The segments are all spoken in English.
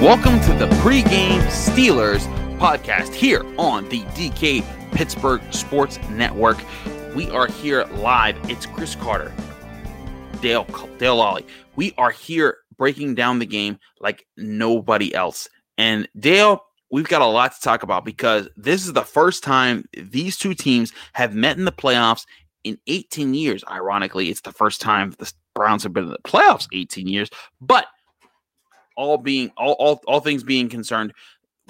Welcome to the pregame Steelers podcast here on the DK Pittsburgh Sports Network. We are here live. It's Chris Carter, Dale Dale Lolley. We are here breaking down the game like nobody else. And Dale, we've got a lot to talk about because this is the first time these two teams have met in the playoffs in 18 years. Ironically, it's the first time the Browns have been in the playoffs 18 years, but all being all, all all things being concerned,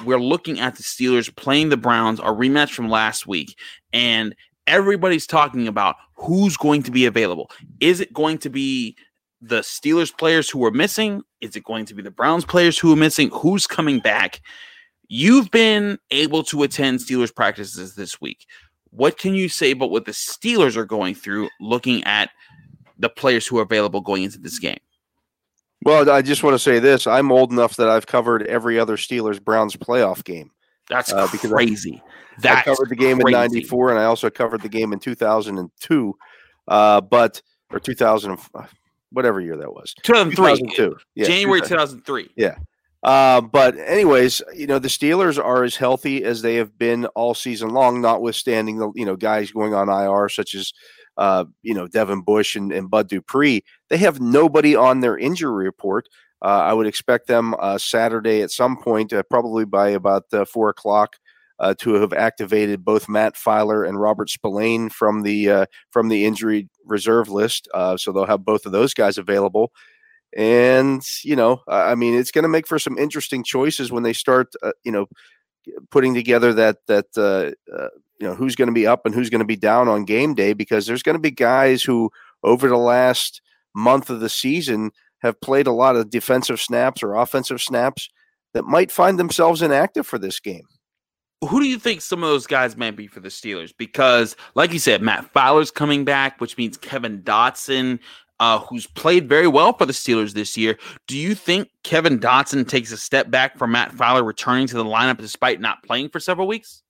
we're looking at the Steelers playing the Browns, a rematch from last week, and everybody's talking about who's going to be available. Is it going to be the Steelers players who are missing? Is it going to be the Browns players who are missing? Who's coming back? You've been able to attend Steelers practices this week. What can you say about what the Steelers are going through looking at the players who are available going into this game? Well, I just want to say this: I'm old enough that I've covered every other Steelers Browns playoff game. That's Uh, because crazy. I That's covered the game crazy. in '94, and I also covered the game in 2002, uh, but or 2000, whatever year that was. 2003. 2002. Yeah, January 2000. 2003. Uh, but anyways, you know the Steelers are as healthy as they have been all season long, notwithstanding the you know guys going on IR such as uh, you know Devin Bush and, and Bud Dupree. They have nobody on their injury report. Uh, I would expect them uh, Saturday at some point, uh, probably by about uh, four o'clock, uh, to have activated both Matt Feiler and Robert Spillane from the from the injury reserve list. So they'll have both of those guys available. And you know, I mean, it's going to make for some interesting choices when they start, you know, putting together that that you know who's going to be up and who's going to be down on game day because there's going to be guys who over the last month of the season have played a lot of defensive snaps or offensive snaps that might find themselves inactive for this game. Who do you think some of those guys might be for the Steelers? Because, like you said, Matt Fowler's coming back, which means Kevin Dotson, uh, who's played very well for the Steelers this year. Do you think Kevin Dotson takes a step back from Matt Fowler returning to the lineup despite not playing for several weeks?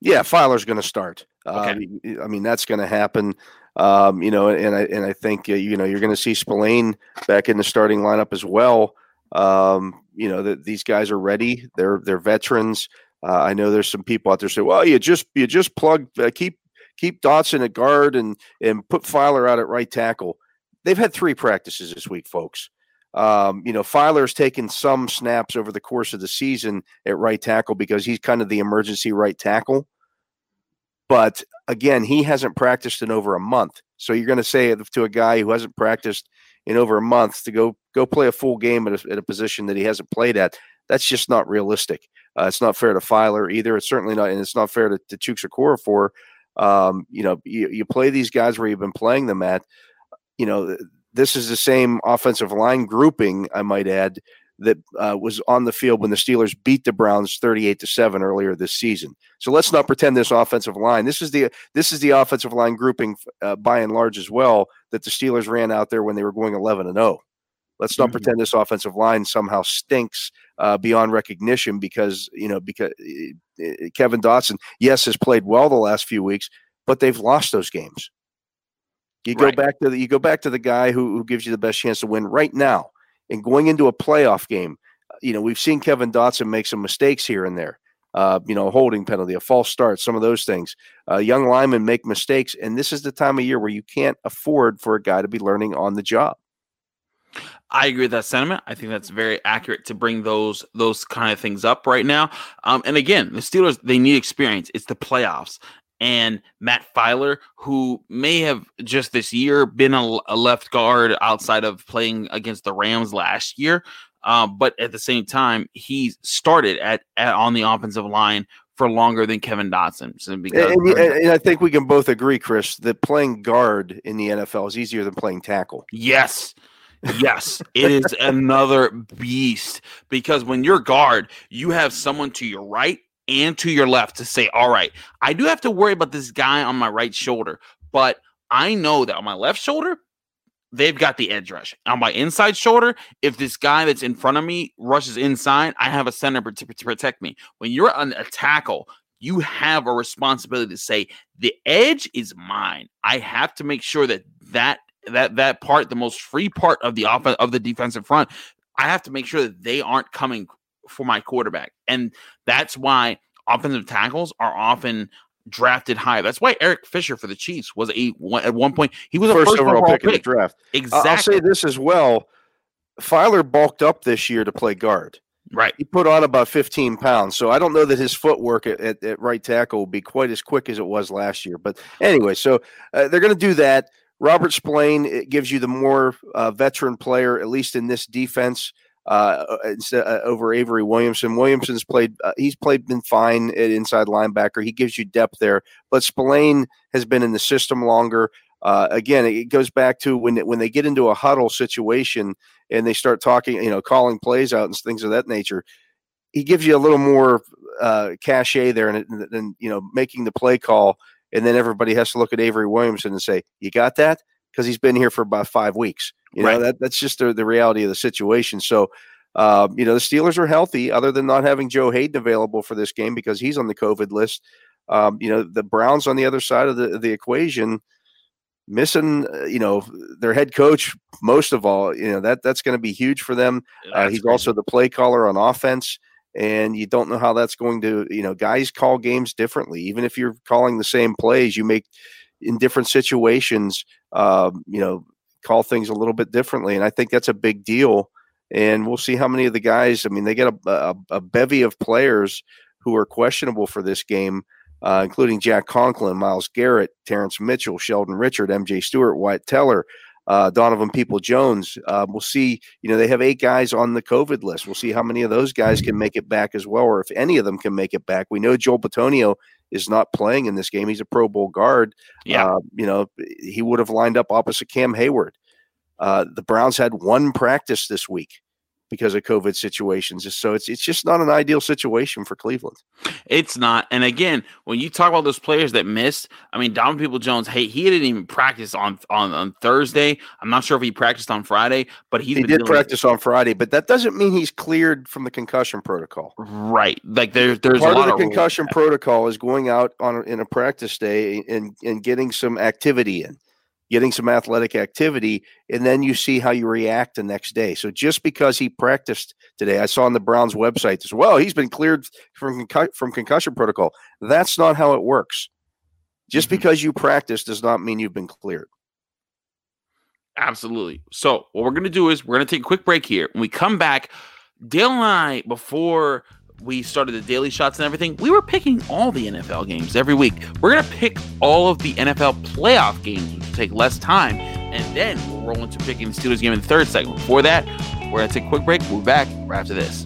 Yeah, Feiler's going to start. Okay. Um, I mean, that's going to happen. Um, you know, and I and I think uh, you know you're going to see Spillane back in the starting lineup as well. Um, you know that these guys are ready. They're they're veterans. Uh, I know there's some people out there say, "Well, you just you just plug uh, keep keep Dotson at guard and and put Feiler out at right tackle." They've had three practices this week, folks. Um, you know, Feiler's taken some snaps over the course of the season at right tackle because he's kind of the emergency right tackle. But again, he hasn't practiced in over a month. So you're going to say to a guy who hasn't practiced in over a month to go go play a full game at a, at a position that he hasn't played at. That's just not realistic. Uh, it's not fair to Feiler either. It's certainly not, and it's not fair to, to Chuks Okorafor. Um, you know, you, you play these guys where you've been playing them at. You know, this is the same offensive line grouping, I might add, that uh, was on the field when the Steelers beat the Browns 38 to 7 earlier this season. So let's not pretend this offensive line. This is the this is the offensive line grouping uh, by and large as well that the Steelers ran out there when they were going 11 and 0. Let's not Mhm. pretend this offensive line somehow stinks uh, beyond recognition because you know because uh, uh, Kevin Dotson, yes, has played well the last few weeks, but they've lost those games. You go Right. back to the, you go back to the guy who, who gives you the best chance to win right now, and going into a playoff game. You know, we've seen Kevin Dotson make some mistakes here and there. Uh, you know, a holding penalty, a false start, some of those things. Uh, young linemen make mistakes, and this is the time of year where you can't afford for a guy to be learning on the job. I agree with that sentiment. I think that's very accurate to bring those those kind of things up right now. Um, and again, the Steelers they need experience. It's the playoffs, and Matt Feiler, who may have just this year been a, a left guard outside of playing against the Rams last year, um, but at the same time, he started at, at on the offensive line for longer than Kevin Dotson. So because And, and- and I think we can both agree, Chris, that playing guard in the NFL is easier than playing tackle. Yes. Yes, it is another beast because when you're guard, you have someone to your right and to your left to say, All right, I do have to worry about this guy on my right shoulder, but I know that on my left shoulder, they've got the edge rush. On my inside shoulder, if this guy that's in front of me rushes inside, I have a center to, to protect me. When you're on a tackle, you have a responsibility to say the edge is mine. I have to make sure that that that that part, the most free part of the offense of the defensive front, I have to make sure that they aren't coming for my quarterback, and that's why offensive tackles are often drafted high. That's why Eric Fisher for the Chiefs was a one- at one point he was a First, first, overall, pick, in the draft. Exactly I'll say this as well. Feiler bulked up this year to play guard. right. He put on about 15 pounds. So I don't know that his footwork at, at, at right tackle will be quite as quick as it was last year. But anyway, so uh, they're going to do that. Robert Spillane it gives you the more uh, veteran player, at least in this defense, uh, uh, over Avery Williamson. Williamson's played; uh, he's played been fine at inside linebacker. He gives you depth there, but Spillane has been in the system longer. Uh, again, it goes back to when when they get into a huddle situation and they start talking, you know, calling plays out and things of that nature. He gives you a little more uh, cachet there, and than you know, making the play call, and then everybody has to look at Avery Williamson and say, "You got that?" Because he's been here for about five weeks. You know, that that's just the, the reality of the situation. So, uh, you know, the Steelers are healthy, other than not having Joe Haden available for this game because he's on the COVID list. Um, you know, the Browns on the other side of the, the equation, missing, uh, you know, their head coach most of all. You know that that's going to be huge for them. Uh, he's crazy. also the play caller on offense, and you don't know how that's going to. You know, guys call games differently. Even if you're calling the same plays, you make in different situations. Um, you know, call things a little bit differently, and I think that's a big deal. And we'll see how many of the guys. I mean, they get a, a, a bevy of players who are questionable for this game, uh, including Jack Conklin, Myles Garrett, Terrence Mitchell, Sheldon Richard, M.J. Stewart, Wyatt Teller, uh, Donovan Peoples-Jones. Uh, we'll see. You know, they have eight guys on the COVID list. We'll see how many of those guys can make it back as well, or if any of them can make it back. We know Joel Bitonio is not playing in this game. He's a Pro Bowl guard. Yeah. Uh, you know, he would have lined up opposite Cam Heyward. Uh, the Browns had one practice this week because of COVID situations. So it's it's just not an ideal situation for Cleveland. It's not. And again, when you talk about those players that missed, I mean, Donovan Peoples-Jones, hey, he didn't even practice on, on on Thursday. I'm not sure if he practiced on Friday, but he's he did practice on Friday, but that doesn't mean he's cleared from the concussion protocol. right. Like there, there's Part a of the of concussion protocol is going out on in a practice day and and getting some activity in, getting some athletic activity, and then you see how you react the next day. So just because he practiced today, I saw on the Browns website as well, he's been cleared from concu- from concussion protocol. That's not how it works. Just Mhm. because you practice does not mean you've been cleared. Absolutely. So what we're gonna do is we're gonna take a quick break here. When we come back, Dale and I, before we started the daily shots and everything, we were picking all the NFL games every week. We're gonna pick all of the NFL playoff games, which will take less time, and then we'll roll into picking the Steelers game in the third segment. Before that, we're gonna take a quick break. We'll be back right after this.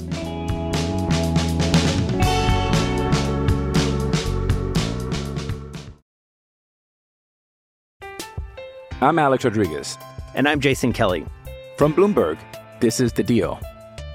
I'm Alex Rodriguez. And I'm Jason Kelly. From Bloomberg, this is The Deal.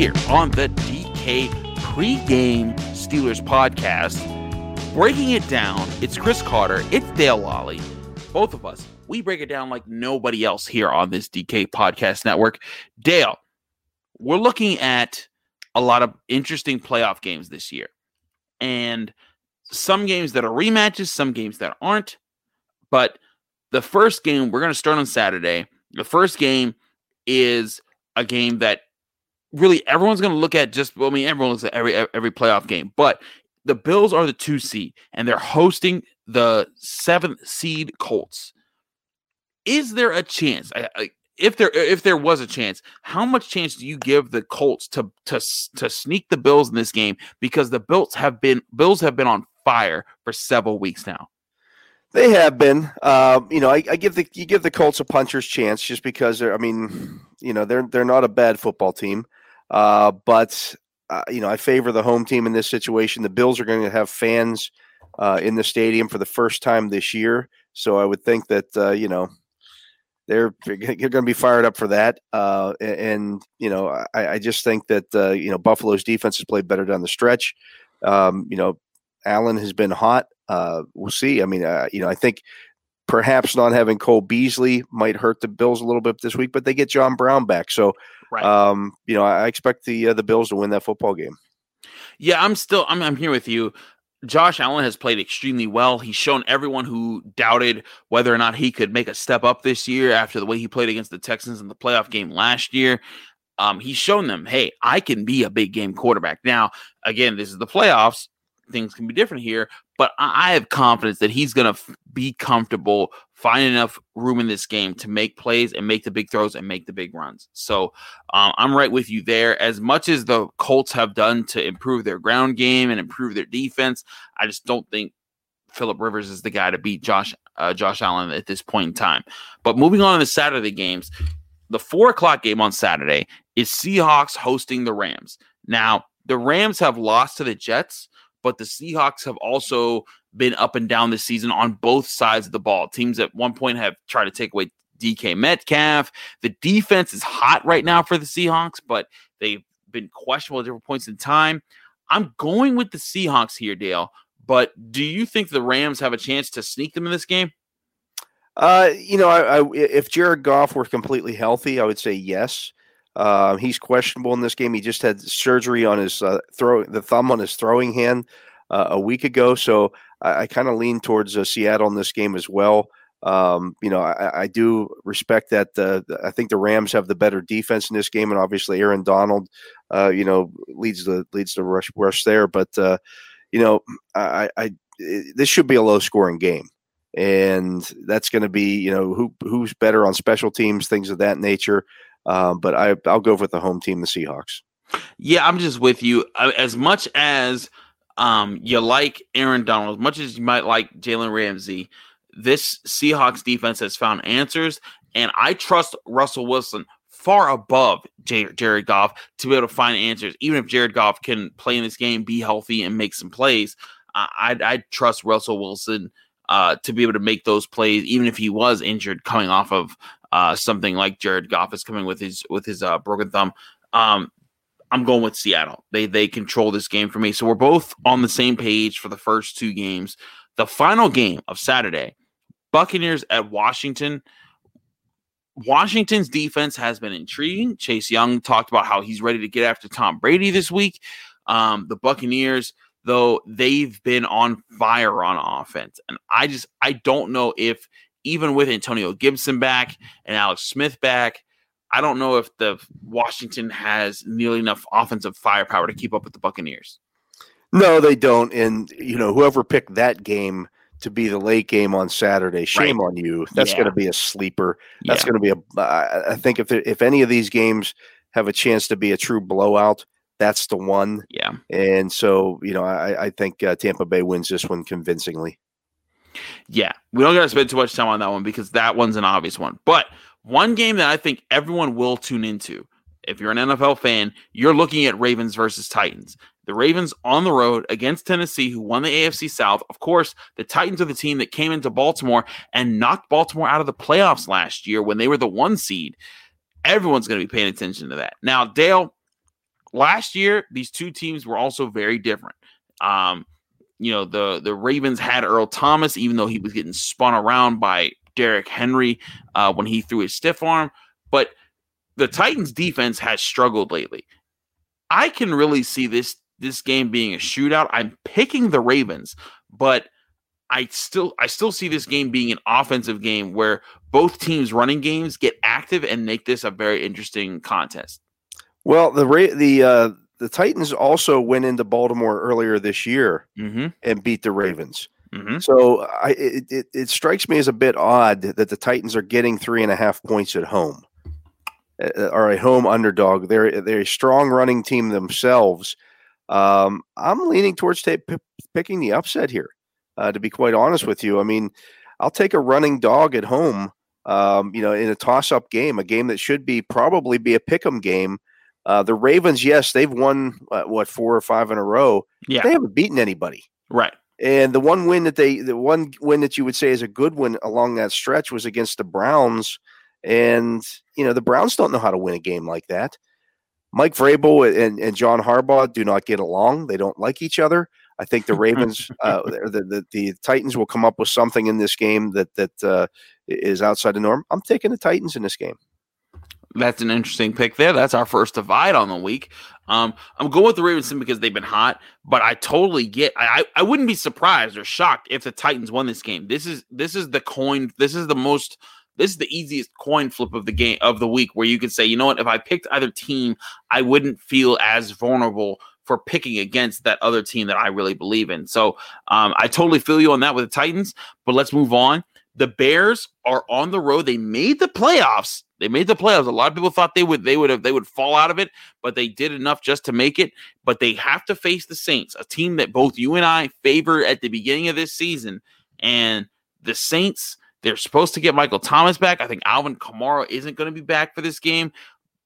Here on the DK pregame Steelers podcast. Breaking it down, it's Chris Carter, it's Dale Lolley. Both of us, we break it down like nobody else here on this DK podcast network. Dale, we're looking at a lot of interesting playoff games this year. And some games that are rematches, some games that aren't. But the first game, we're going to start on Saturday. The first game is a game that really everyone's going to look at just, I mean, everyone looks at every, every playoff game, but the Bills are the two seed and they're hosting the seventh seed Colts. Is there a chance? I, I, if there if there was a chance, how much chance do you give the Colts to to to sneak the Bills in this game? Because the Bills have been Bills have been on fire for several weeks now. They have been. Uh, you know, I, I, give the you give the Colts a puncher's chance just because they're. I mean, you know, they're they're not a bad football team, uh, but uh, you know, I favor the home team in this situation. The Bills are going to have fans uh, in the stadium for the first time this year, so I would think that uh, you know they're they're going to be fired up for that. Uh, and you know, I, I just think that you know Buffalo's defense has played better down the stretch. Um, you know, Allen has been hot. Uh, we'll see. I mean, uh, you know, I think perhaps not having Cole Beasley might hurt the Bills a little bit this week, but they get John Brown back, so right. um, you know, I expect the uh, the Bills to win that football game. Yeah, I'm still I'm I'm here with you. Josh Allen has played extremely well. He's shown everyone who doubted whether or not he could make a step up this year after the way he played against the Texans in the playoff game last year. Um, he's shown them, hey, I can be a big game quarterback. Now, again, this is the playoffs things can be different here, but I have confidence that he's going to f- be comfortable, find enough room in this game to make plays and make the big throws and make the big runs. So um, I'm right with you there. As much as the Colts have done to improve their ground game and improve their defense, I just don't think Philip Rivers is the guy to beat Josh uh, Josh Allen at this point in time. But moving on to the Saturday games, the four o'clock game on Saturday is Seahawks hosting the Rams. Now the Rams have lost to the Jets but the Seahawks have also been up and down this season on both sides of the ball. Teams at one point have tried to take away DK Metcalf. The defense is hot right now for the Seahawks, but they've been questionable at different points in time. I'm going with the Seahawks here, Dale. But do you think the Rams have a chance to sneak them in this game? Uh, you know, I, I, if Jared Goff were completely healthy, I would say yes. Uh, he's questionable in this game. He just had surgery on his uh, throw, the thumb on his throwing hand uh, a week ago. So I, I kind of lean towards uh, Seattle in this game as well. Um, you know, I, I, do respect that. Uh, I think the Rams have the better defense in this game, and obviously Aaron Donald, uh, you know, leads the leads the rush rush there. But you know, I, I this should be a low scoring game and that's going to be you know who who's better on special teams, things of that nature. Um, but I, I'll go with the home team, the Seahawks. Yeah, I'm just with you. As much as um, you like Aaron Donald, as much as you might like Jalen Ramsey, this Seahawks defense has found answers, and I trust Russell Wilson far above J- Jared Goff to be able to find answers. Even if Jared Goff can play in this game, be healthy, and make some plays, uh, I I trust Russell Wilson uh, to be able to make those plays, even if he was injured coming off of uh, something like Jared Goff is coming with his with his uh, broken thumb. Um, I'm going with Seattle. They they control this game for me. So we're both on the same page for the first two games. The final game of Saturday, Buccaneers at Washington. Washington's defense has been intriguing. Chase Young talked about how he's ready to get after Tom Brady this week. Um, the Buccaneers, though, they've been on fire on offense, and I just I don't know if even with Antonio Gibson back and Alex Smith back, I don't know if the Washington has nearly enough offensive firepower to keep up with the Buccaneers. No, they don't. And you know, whoever picked that game to be the late game on Saturday, shame right. on you. That's yeah. going to be a sleeper. That's yeah. going to be a. I think if if any of these games have a chance to be a true blowout, that's the one. Yeah. And so you know, I, I think uh, Tampa Bay wins this one convincingly. Yeah, we don't got to spend too much time on that one because that one's an obvious one. But one game that I think everyone will tune into, if you're an NFL fan, you're looking at Ravens versus Titans. The Ravens on the road against Tennessee, who won the AFC South. Of course, the Titans are the team that came into Baltimore and knocked Baltimore out of the playoffs last year when they were the one seed. Everyone's going to be paying attention to that. Now, Dale, last year these two teams were also very different. Um, you know, the the Ravens had Earl Thomas, even though he was getting spun around by Derrick Henry uh, when he threw his stiff arm, but the Titans defense has struggled lately. I can really see this this game being a shootout. I'm picking the Ravens, but I still I still see this game being an offensive game where both teams' running games get active and make this a very interesting contest. Well, the the uh, the Titans also went into Baltimore earlier this year mm-hmm. and beat the Ravens. Mm-hmm. So I, it, it, it strikes me as a bit odd that the Titans are getting three and a half points at home, uh, are a home underdog. They're they're a strong running team themselves. Um, I'm leaning towards t- p- picking the upset here. Uh, to be quite honest with you, I mean, I'll take a running dog at home. Um, you know, in a toss-up game, a game that should be probably be a pick'em game. Uh, the Ravens, yes, they've won uh, what four or five in a row. Yeah, they haven't beaten anybody. Right. And the one win that they, the one win that you would say is a good win along that stretch was against the Browns. And you know the Browns don't know how to win a game like that. Mike Vrabel and, and John Harbaugh do not get along. They don't like each other. I think the Ravens, uh, the, the, the Titans will come up with something in this game that that uh, is outside the norm. I'm taking the Titans in this game. That's an interesting pick there. That's our first divide on the week. Um, I'm going with the Ravens because they've been hot, but I totally get. I I wouldn't be surprised or shocked if the Titans won this game. This is this is the coin. This is the most. This is the easiest coin flip of the game of the week, where you could say, you know what, if I picked either team, I wouldn't feel as vulnerable for picking against that other team that I really believe in. So um, I totally feel you on that with the Titans. But let's move on. The Bears are on the road. They made the playoffs they made the playoffs. A lot of people thought they would they would have they would fall out of it, but they did enough just to make it. But they have to face the Saints, a team that both you and I favor at the beginning of this season. And the Saints, they're supposed to get Michael Thomas back. I think Alvin Kamara isn't going to be back for this game.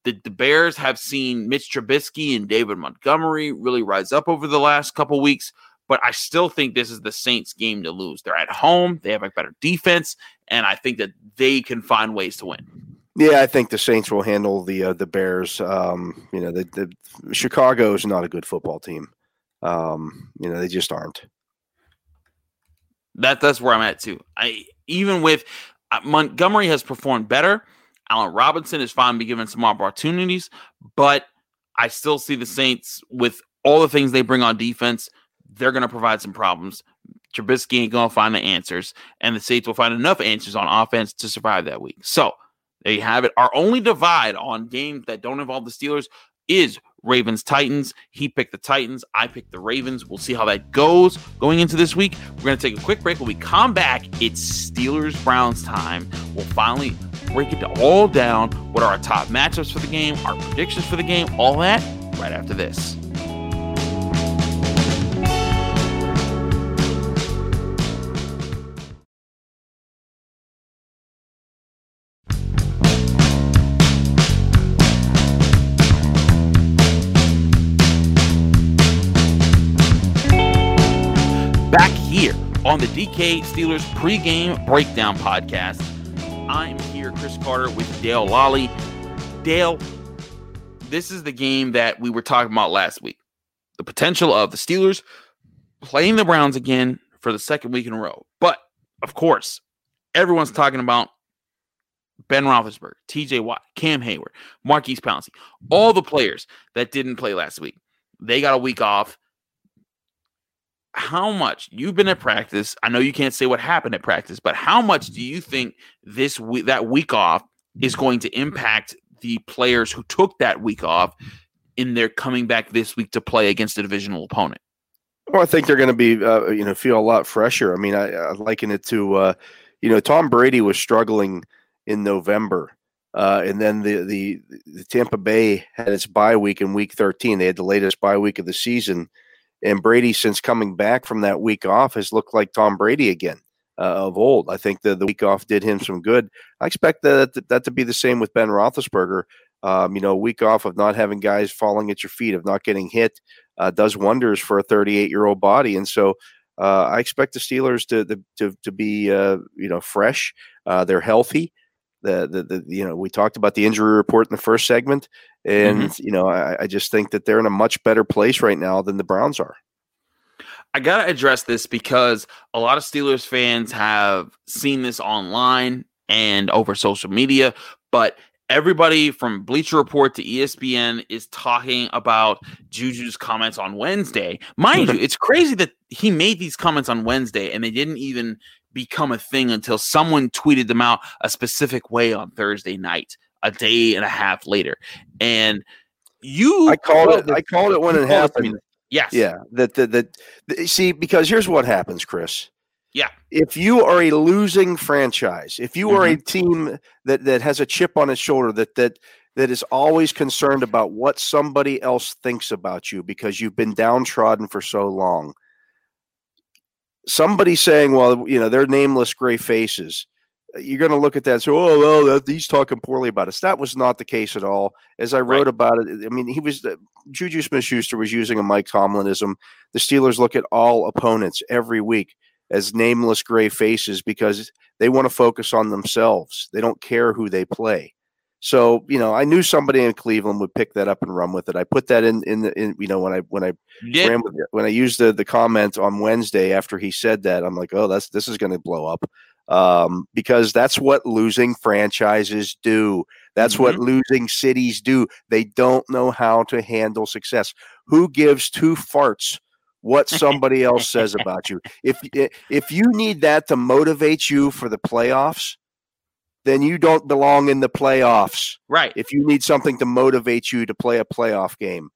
The, the Bears have seen Mitch Trubisky and David Montgomery really rise up over the last couple weeks, but I still think this is the Saints game to lose. They're at home, they have a better defense, and I think that they can find ways to win. Yeah, I think the Saints will handle the uh, the Bears. Um, you know, the, the Chicago is not a good football team. Um, you know, they just aren't. That that's where I'm at too. I even with uh, Montgomery has performed better. Allen Robinson is finally given some opportunities, but I still see the Saints with all the things they bring on defense. They're going to provide some problems. Trubisky ain't going to find the answers, and the Saints will find enough answers on offense to survive that week. So there you have it. Our only divide on games that don't involve the Steelers is Ravens Titans. He picked the Titans. I picked the Ravens. We'll see how that goes going into this week. We're going to take a quick break. When we come back, it's Steelers Browns time. We'll finally break it all down. What are our top matchups for the game, our predictions for the game, all that right after this. On the DK Steelers pregame breakdown podcast. I'm here, Chris Carter, with Dale Lolley. Dale, this is the game that we were talking about last week. The potential of the Steelers playing the Browns again for the second week in a row. But of course, everyone's talking about Ben Roethlisberger, TJ Watt, Cam Heyward, Maurkice Pouncey, all the players that didn't play last week. They got a week off how much you've been at practice i know you can't say what happened at practice but how much do you think this week that week off is going to impact the players who took that week off in their coming back this week to play against a divisional opponent? Well i think they're going to be uh, you know feel a lot fresher. I mean i, I liken it to uh, you know tom brady was struggling in november uh, and then the, the the tampa bay had its bye week in week 13 they had the latest bye week of the season and Brady, since coming back from that week off, has looked like Tom Brady again uh, of old. I think the, the week off did him some good. I expect that, that to be the same with Ben Roethlisberger. Um, you know, a week off of not having guys falling at your feet, of not getting hit, uh, does wonders for a 38 year old body. And so uh, I expect the Steelers to to to, to be uh, you know fresh. Uh, they're healthy. The, the, the you know we talked about the injury report in the first segment, and Mhm. you know I, I just think that they're in a much better place right now than the Browns are. I gotta address this because a lot of Steelers fans have seen this online and over social media, but everybody from Bleacher Report to ESPN is talking about Juju's comments on Wednesday. Mind you, it's crazy that he made these comments on Wednesday and they didn't even become a thing until someone tweeted them out a specific way on Thursday night, a day and a half later. And you I called it. I called it when it called I mean, happened. yes. Yeah, that that that see because here's what happens, Chris. Yeah. If you are a losing franchise, if you are a Mm-hmm. team that that has a chip on its shoulder that that that is always concerned about what somebody else thinks about you because you've been downtrodden for so long. Somebody saying, "Well, you know, they're nameless gray faces." You're going to look at that and say, "Oh, well, that, he's talking poorly about us." That was not the case at all. As I wrote Right. about it, I mean, he was uh, Juju Smith-Schuster was using a Mike Tomlinism. The Steelers look at all opponents every week as nameless gray faces because they want to focus on themselves. They don't care who they play. So, you know, I knew somebody in Cleveland would pick that up and run with it. I put that in in the in you know when I when I did. ran with it, when I used the the comment on Wednesday after he said that, I'm like, oh, that's this is going to blow up um, because that's what losing franchises do. That's what losing cities do. They don't know how to handle success. Who gives two farts what somebody else says about you? If if you need that to motivate you for the playoffs, then you don't belong in the playoffs. Right. If you need something to motivate you to play a playoff game,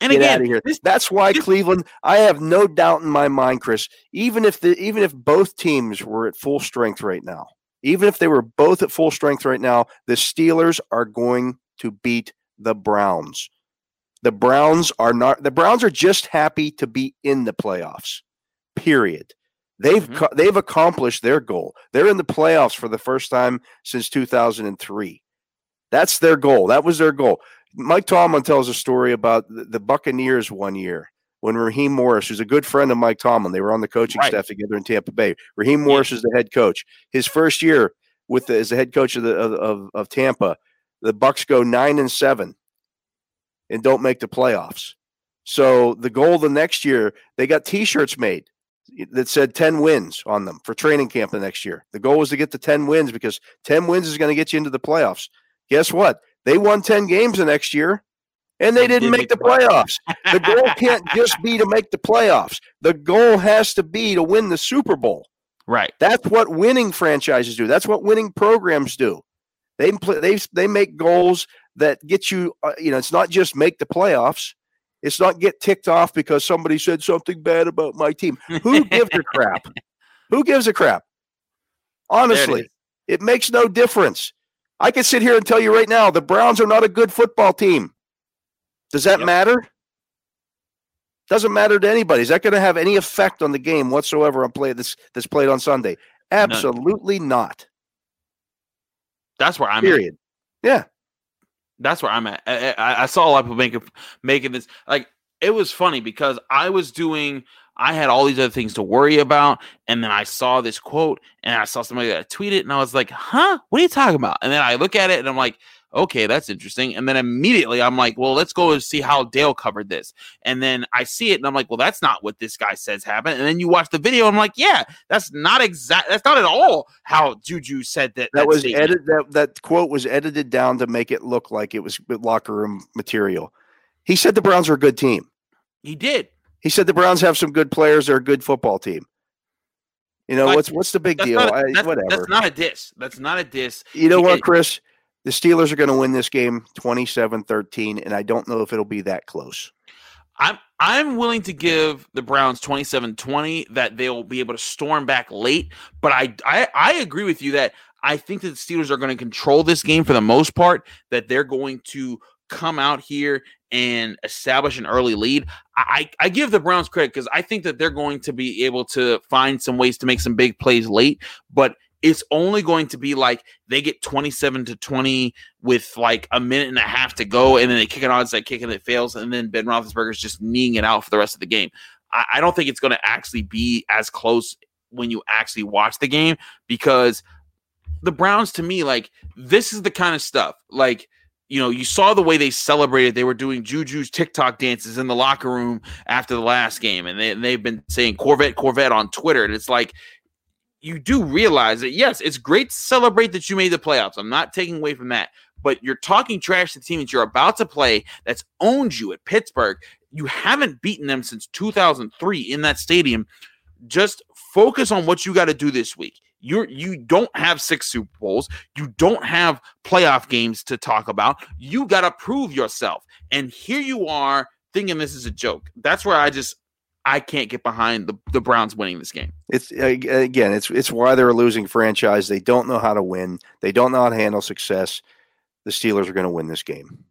And get again, out of here. this- That's why Cleveland. I have no doubt in my mind, Chris. Even if the even if both teams were at full strength right now, even if they were both at full strength right now, the Steelers are going to beat the Browns. The Browns are not. The Browns are just happy to be in the playoffs. Period. They've Mhm. co- they've accomplished their goal. They're in the playoffs for the first time since 2003. That's their goal. That was their goal. Mike Tomlin tells a story about the, Buccaneers one year when Raheem Morris, who's a good friend of Mike Tomlin, they were on the coaching Right. staff together in Tampa Bay. Raheem Morris is the head coach. His first year with the, as the head coach of the of, of, of Tampa, the Bucks go nine and seven and don't make the playoffs. So the goal the next year, they got T-shirts made that said 10 wins on them for training camp the next year. The goal was to get to 10 wins because 10 wins is going to get you into the playoffs. Guess what? They won 10 games the next year and they didn't did make the playoffs. The goal can't just be to make the playoffs. The goal has to be to win the Super Bowl. right. That's what winning franchises do. That's what winning programs do. They pl- they they make goals that get you. Uh, you know, it's not just make the playoffs. It's not get ticked off because somebody said something bad about my team. Who gives a crap? Who gives a crap? Honestly, is. it makes no difference. I can sit here and tell you right now, the Browns are not a good football team. Does that Yep. matter? Doesn't matter to anybody. Is that going to have any effect on the game whatsoever on play this that's played on Sunday? Absolutely not. That's where I'm at. Period. Yeah. That's where I'm at. I, I, I saw a lot of people making making this like it was funny because I was doing I had all these other things to worry about, and then I saw this quote and I saw somebody that tweeted, and I was like, "Huh? What are you talking about?" And then I look at it and I'm like, "Okay, that's interesting." And then immediately I'm like, "Well, let's go and see how Dale covered this." And then I see it and I'm like, "Well, that's not what this guy says happened." And then you watch the video, I'm like, "Yeah, that's not exact. That's not at all how Juju said that." That was statement." edit that that quote was edited down to make it look like it was locker room material. He said the Browns are a good team. He did. He said the Browns have some good players. They're a good football team. You know Like, what's what's the big deal? not, I, that's, whatever. that's not a diss. That's not a diss. you know He- what, Chris? The Steelers are going to win this game 27-13 and I don't know if it'll be that close. I'm I'm willing to give the Browns 27-20 that they'll be able to storm back late, but I I, I agree with you that I think that the Steelers are going to control this game for the most part, that they're going to come out here and establish an early lead. I, I give the Browns credit because I think that they're going to be able to find some ways to make some big plays late, but it's only going to be like they get 27 to 20 with like a minute and a half to go, and then they kick an onside kick and it fails, and then Ben Roethlisberger's just kneeing it out for the rest of the game. I, I don't think it's going to actually be as close when you actually watch the game because the Browns to me, like this is the kind of stuff. Like, you know, you saw the way they celebrated. They were doing Juju's TikTok dances in the locker room after the last game, and, they, and they've been saying Corvette, Corvette on Twitter. And it's like, you do realize that, yes, it's great to celebrate that you made the playoffs. I'm not taking away from that. But you're talking trash to the team that you're about to play that's owned you at Pittsburgh. You haven't beaten them since 2003 in that stadium. Just focus on what you got to do this week you're you don't have six Super Bowls. You don't have playoff games to talk about. You got to prove yourself. And here you are thinking this is a joke. That's where I just I can't get behind the, the Browns winning this game. It's uh, again, it's it's why they're a losing franchise. They don't know how to win. They don't know how to handle success. The Steelers are going to win this game.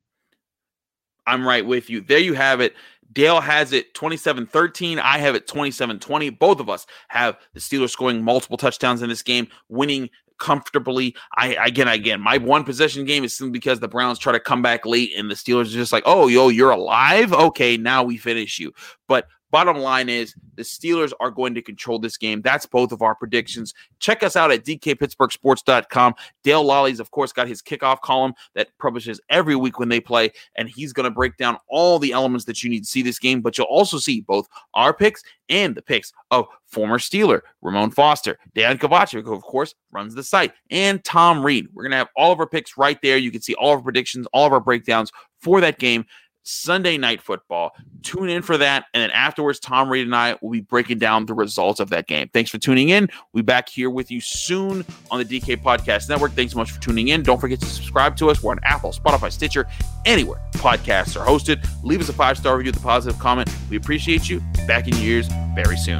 I'm right with you. There you have it. Dale has it 27 13. I have it 27 20. Both of us have the Steelers scoring multiple touchdowns in this game, winning comfortably. I again, again, my one possession game is simply because the Browns try to come back late and the Steelers are just like, oh, yo, you're alive. Okay, now we finish you. But Bottom line is the Steelers are going to control this game. That's both of our predictions. Check us out at dkpittsburghsports.com. Dale Lolley's, of course, got his kickoff column that publishes every week when they play, and he's going to break down all the elements that you need to see this game. But you'll also see both our picks and the picks of former Steeler, Ramon Foster, Dan Kovacevic, who, of course, runs the site, and Tom Reed. We're going to have all of our picks right there. You can see all of our predictions, all of our breakdowns for that game. Sunday night football. Tune in for that. And then afterwards, Tom Reed and I will be breaking down the results of that game. Thanks for tuning in. We'll be back here with you soon on the DK Podcast Network. Thanks so much for tuning in. Don't forget to subscribe to us. We're on Apple, Spotify, Stitcher, anywhere podcasts are hosted. Leave us a five star review, the positive comment. We appreciate you. Back in your ears very soon.